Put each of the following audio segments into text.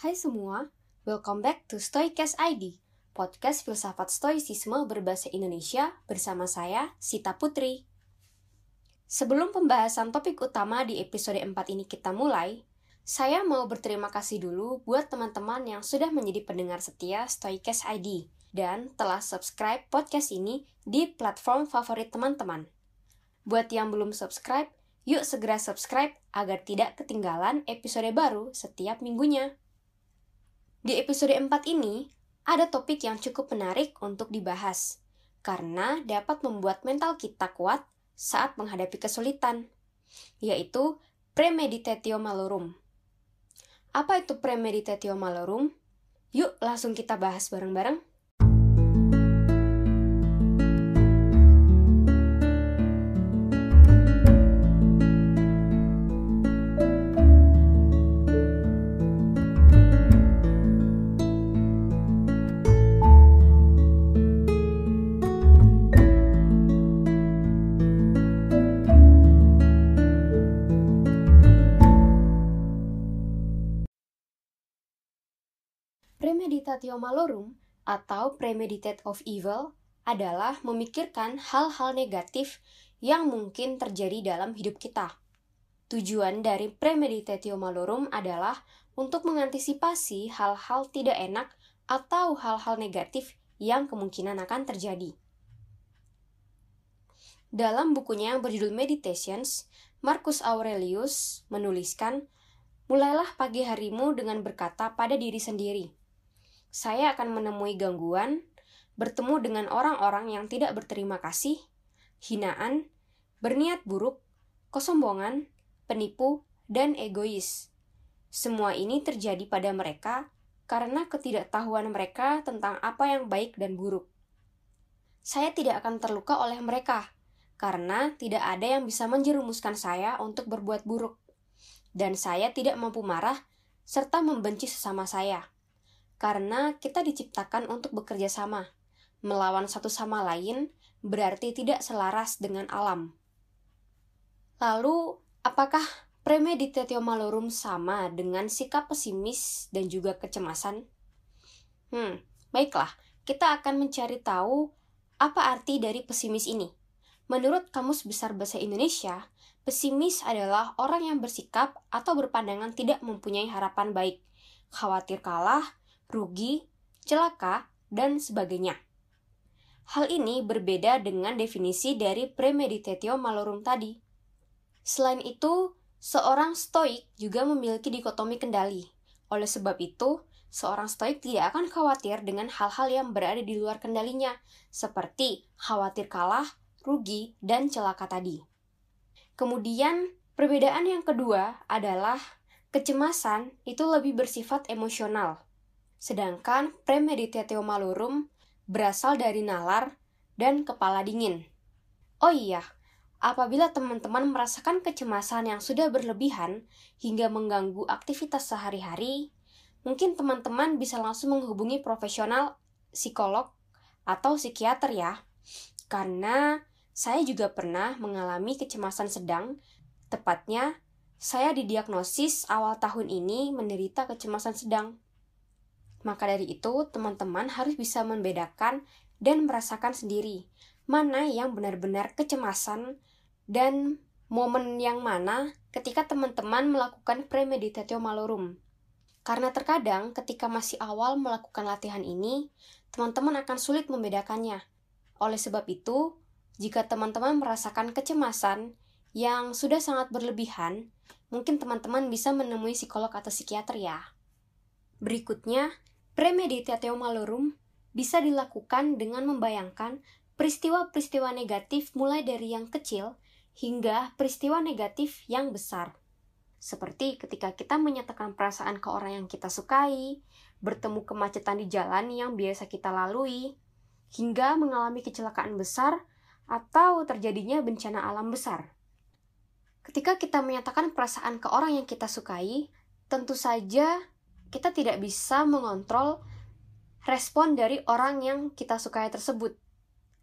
Hai semua, welcome back to Stoicast ID, podcast filsafat stoicisme berbahasa Indonesia bersama saya, Sita Putri. Sebelum pembahasan topik utama di episode 4 ini kita mulai, saya mau berterima kasih dulu buat teman-teman yang sudah menjadi pendengar setia Stoicast ID dan telah subscribe podcast ini di platform favorit teman-teman. Buat yang belum subscribe, yuk segera subscribe agar tidak ketinggalan episode baru setiap minggunya. Di episode 4 ini, ada topik yang cukup menarik untuk dibahas, karena dapat membuat mental kita kuat saat menghadapi kesulitan, yaitu premeditatio malorum. Apa itu premeditatio malorum? Yuk langsung kita bahas bareng-bareng. Premeditatio malorum atau premeditate of evil adalah memikirkan hal-hal negatif yang mungkin terjadi dalam hidup kita. Tujuan dari premeditatio malorum adalah untuk mengantisipasi hal-hal tidak enak atau hal-hal negatif yang kemungkinan akan terjadi. Dalam bukunya yang berjudul Meditations, Marcus Aurelius menuliskan, Mulailah pagi harimu dengan berkata pada diri sendiri, saya akan menemui gangguan, bertemu dengan orang-orang yang tidak berterima kasih, hinaan, berniat buruk, kesombongan, penipu, dan egois. Semua ini terjadi pada mereka karena ketidaktahuan mereka tentang apa yang baik dan buruk. Saya tidak akan terluka oleh mereka karena tidak ada yang bisa menjerumuskan saya untuk berbuat buruk, dan saya tidak mampu marah serta membenci sesama saya karena kita diciptakan untuk bekerja sama. Melawan satu sama lain berarti tidak selaras dengan alam. Lalu, apakah premeditatio malorum sama dengan sikap pesimis dan juga kecemasan? Hmm, baiklah, kita akan mencari tahu apa arti dari pesimis ini. Menurut Kamus Besar Bahasa Indonesia, pesimis adalah orang yang bersikap atau berpandangan tidak mempunyai harapan baik, khawatir kalah, rugi, celaka, dan sebagainya. Hal ini berbeda dengan definisi dari premeditatio malorum tadi. Selain itu, seorang stoik juga memiliki dikotomi kendali. Oleh sebab itu, seorang stoik tidak akan khawatir dengan hal-hal yang berada di luar kendalinya, seperti khawatir kalah, rugi, dan celaka tadi. Kemudian, perbedaan yang kedua adalah kecemasan itu lebih bersifat emosional sedangkan premeditatio malorum berasal dari nalar dan kepala dingin. Oh iya, apabila teman-teman merasakan kecemasan yang sudah berlebihan hingga mengganggu aktivitas sehari-hari, mungkin teman-teman bisa langsung menghubungi profesional psikolog atau psikiater ya. Karena saya juga pernah mengalami kecemasan sedang, tepatnya saya didiagnosis awal tahun ini menderita kecemasan sedang. Maka dari itu, teman-teman harus bisa membedakan dan merasakan sendiri mana yang benar-benar kecemasan dan momen yang mana ketika teman-teman melakukan premeditatio malorum. Karena terkadang ketika masih awal melakukan latihan ini, teman-teman akan sulit membedakannya. Oleh sebab itu, jika teman-teman merasakan kecemasan yang sudah sangat berlebihan, mungkin teman-teman bisa menemui psikolog atau psikiater ya. Berikutnya, Premeditatio malorum bisa dilakukan dengan membayangkan peristiwa-peristiwa negatif mulai dari yang kecil hingga peristiwa negatif yang besar. Seperti ketika kita menyatakan perasaan ke orang yang kita sukai, bertemu kemacetan di jalan yang biasa kita lalui, hingga mengalami kecelakaan besar atau terjadinya bencana alam besar. Ketika kita menyatakan perasaan ke orang yang kita sukai, tentu saja kita tidak bisa mengontrol respon dari orang yang kita sukai tersebut.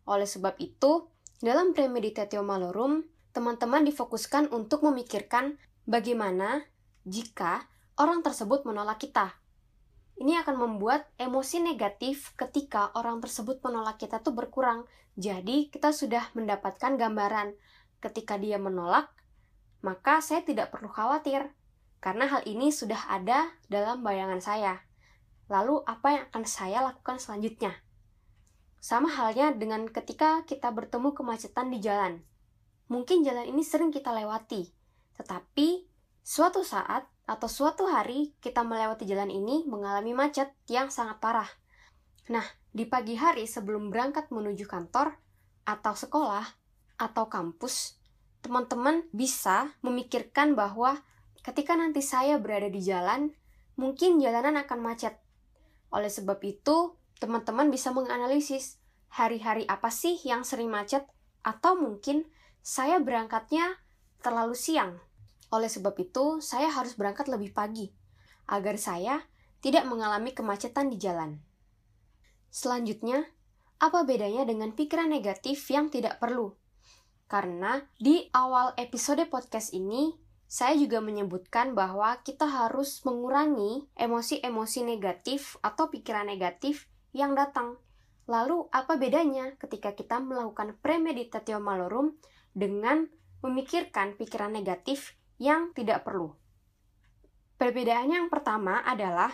Oleh sebab itu, dalam premeditatio malorum, teman-teman difokuskan untuk memikirkan bagaimana jika orang tersebut menolak kita. Ini akan membuat emosi negatif ketika orang tersebut menolak kita tuh berkurang. Jadi, kita sudah mendapatkan gambaran ketika dia menolak, maka saya tidak perlu khawatir karena hal ini sudah ada dalam bayangan saya. Lalu, apa yang akan saya lakukan selanjutnya? Sama halnya dengan ketika kita bertemu kemacetan di jalan. Mungkin jalan ini sering kita lewati, tetapi suatu saat atau suatu hari kita melewati jalan ini mengalami macet yang sangat parah. Nah, di pagi hari sebelum berangkat menuju kantor atau sekolah atau kampus, teman-teman bisa memikirkan bahwa ketika nanti saya berada di jalan, mungkin jalanan akan macet. Oleh sebab itu, teman-teman bisa menganalisis hari-hari apa sih yang sering macet atau mungkin saya berangkatnya terlalu siang oleh sebab itu, saya harus berangkat lebih pagi agar saya tidak mengalami kemacetan di jalan. Selanjutnya, apa bedanya dengan pikiran negatif yang tidak perlu? Karena di awal episode podcast ini, saya juga menyebutkan bahwa kita harus mengurangi emosi-emosi negatif atau pikiran negatif yang datang. Lalu, apa bedanya ketika kita melakukan premeditatio malorum dengan memikirkan pikiran negatif yang tidak perlu. Perbedaan yang pertama adalah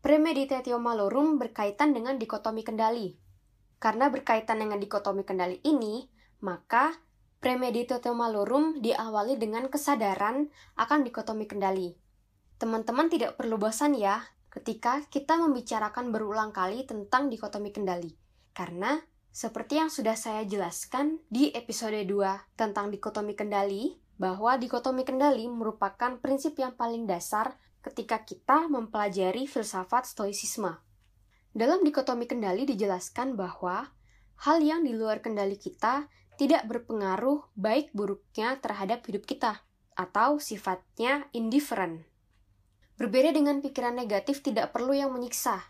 premeditatio malorum berkaitan dengan dikotomi kendali. Karena berkaitan dengan dikotomi kendali ini, maka premeditatio malorum diawali dengan kesadaran akan dikotomi kendali. Teman-teman tidak perlu bosan ya ketika kita membicarakan berulang kali tentang dikotomi kendali. Karena seperti yang sudah saya jelaskan di episode 2 tentang dikotomi kendali, bahwa dikotomi kendali merupakan prinsip yang paling dasar ketika kita mempelajari filsafat stoicisme. Dalam dikotomi kendali dijelaskan bahwa hal yang di luar kendali kita tidak berpengaruh baik buruknya terhadap hidup kita atau sifatnya indifferent. Berbeda dengan pikiran negatif tidak perlu yang menyiksa,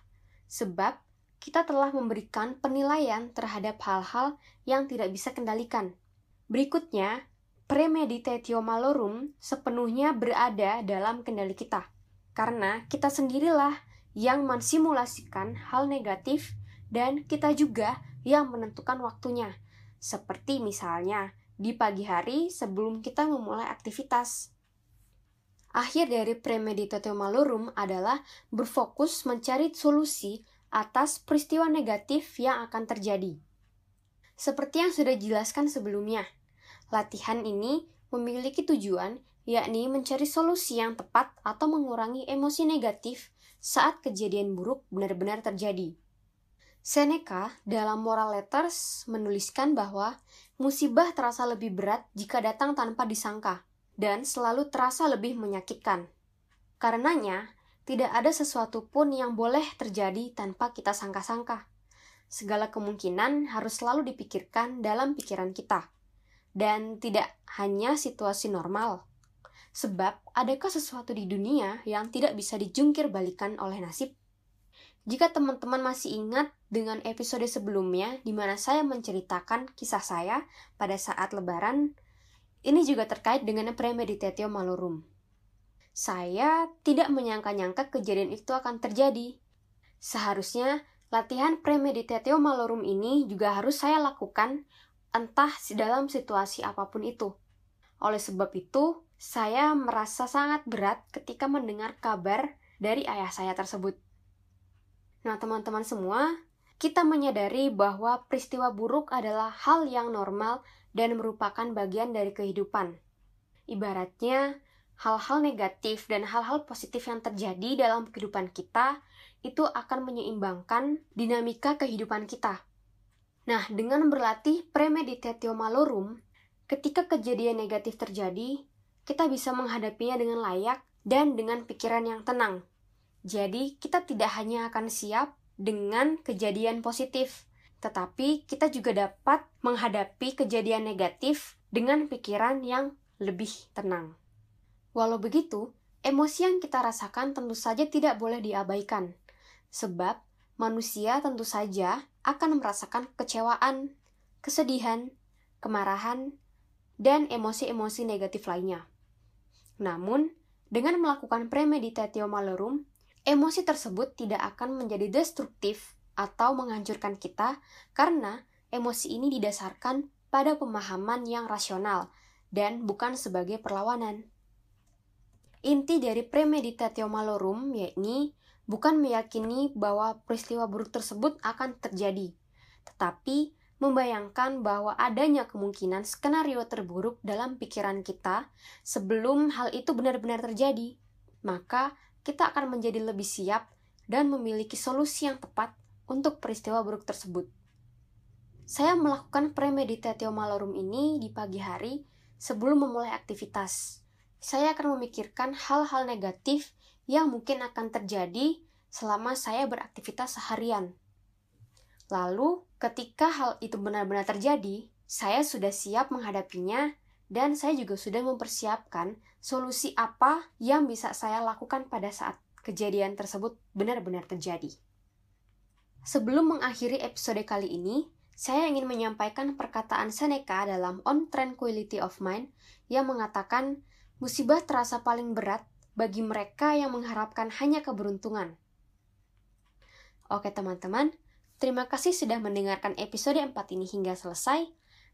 sebab kita telah memberikan penilaian terhadap hal-hal yang tidak bisa kendalikan. Berikutnya, premeditatio malorum sepenuhnya berada dalam kendali kita. Karena kita sendirilah yang mensimulasikan hal negatif dan kita juga yang menentukan waktunya. Seperti misalnya di pagi hari sebelum kita memulai aktivitas. Akhir dari premeditatio malorum adalah berfokus mencari solusi atas peristiwa negatif yang akan terjadi. Seperti yang sudah dijelaskan sebelumnya, Latihan ini memiliki tujuan yakni mencari solusi yang tepat atau mengurangi emosi negatif saat kejadian buruk benar-benar terjadi. Seneca dalam Moral Letters menuliskan bahwa musibah terasa lebih berat jika datang tanpa disangka dan selalu terasa lebih menyakitkan. Karenanya, tidak ada sesuatu pun yang boleh terjadi tanpa kita sangka-sangka. Segala kemungkinan harus selalu dipikirkan dalam pikiran kita dan tidak hanya situasi normal. Sebab, adakah sesuatu di dunia yang tidak bisa dijungkir balikan oleh nasib? Jika teman-teman masih ingat dengan episode sebelumnya di mana saya menceritakan kisah saya pada saat lebaran, ini juga terkait dengan premeditatio malorum. Saya tidak menyangka-nyangka kejadian itu akan terjadi. Seharusnya latihan premeditatio malorum ini juga harus saya lakukan entah dalam situasi apa pun itu. Oleh sebab itu, saya merasa sangat berat ketika mendengar kabar dari ayah saya tersebut. Nah, teman-teman semua, kita menyadari bahwa peristiwa buruk adalah hal yang normal dan merupakan bagian dari kehidupan. Ibaratnya, hal-hal negatif dan hal-hal positif yang terjadi dalam kehidupan kita itu akan menyeimbangkan dinamika kehidupan kita. Nah, dengan berlatih premeditatio malorum, ketika kejadian negatif terjadi, kita bisa menghadapinya dengan layak dan dengan pikiran yang tenang. Jadi, kita tidak hanya akan siap dengan kejadian positif, tetapi kita juga dapat menghadapi kejadian negatif dengan pikiran yang lebih tenang. Walau begitu, emosi yang kita rasakan tentu saja tidak boleh diabaikan, sebab manusia tentu saja akan merasakan kecewaan, kesedihan, kemarahan, dan emosi-emosi negatif lainnya. Namun, dengan melakukan premeditatio malorum, emosi tersebut tidak akan menjadi destruktif atau menghancurkan kita karena emosi ini didasarkan pada pemahaman yang rasional dan bukan sebagai perlawanan. Inti dari premeditatio malorum yakni bukan meyakini bahwa peristiwa buruk tersebut akan terjadi, tetapi membayangkan bahwa adanya kemungkinan skenario terburuk dalam pikiran kita sebelum hal itu benar-benar terjadi. Maka kita akan menjadi lebih siap dan memiliki solusi yang tepat untuk peristiwa buruk tersebut. Saya melakukan premeditatio malorum ini di pagi hari sebelum memulai aktivitas. Saya akan memikirkan hal-hal negatif yang mungkin akan terjadi selama saya beraktivitas seharian. Lalu, ketika hal itu benar-benar terjadi, saya sudah siap menghadapinya dan saya juga sudah mempersiapkan solusi apa yang bisa saya lakukan pada saat kejadian tersebut benar-benar terjadi. Sebelum mengakhiri episode kali ini, saya ingin menyampaikan perkataan Seneca dalam On Tranquility of Mind yang mengatakan musibah terasa paling berat bagi mereka yang mengharapkan hanya keberuntungan. Oke teman-teman, terima kasih sudah mendengarkan episode 4 ini hingga selesai.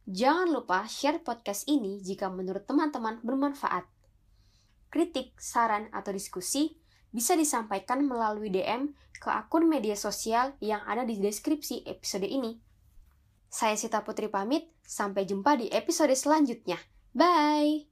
Jangan lupa share podcast ini jika menurut teman-teman bermanfaat. Kritik, saran, atau diskusi bisa disampaikan melalui DM ke akun media sosial yang ada di deskripsi episode ini. Saya Sita Putri pamit, sampai jumpa di episode selanjutnya. Bye!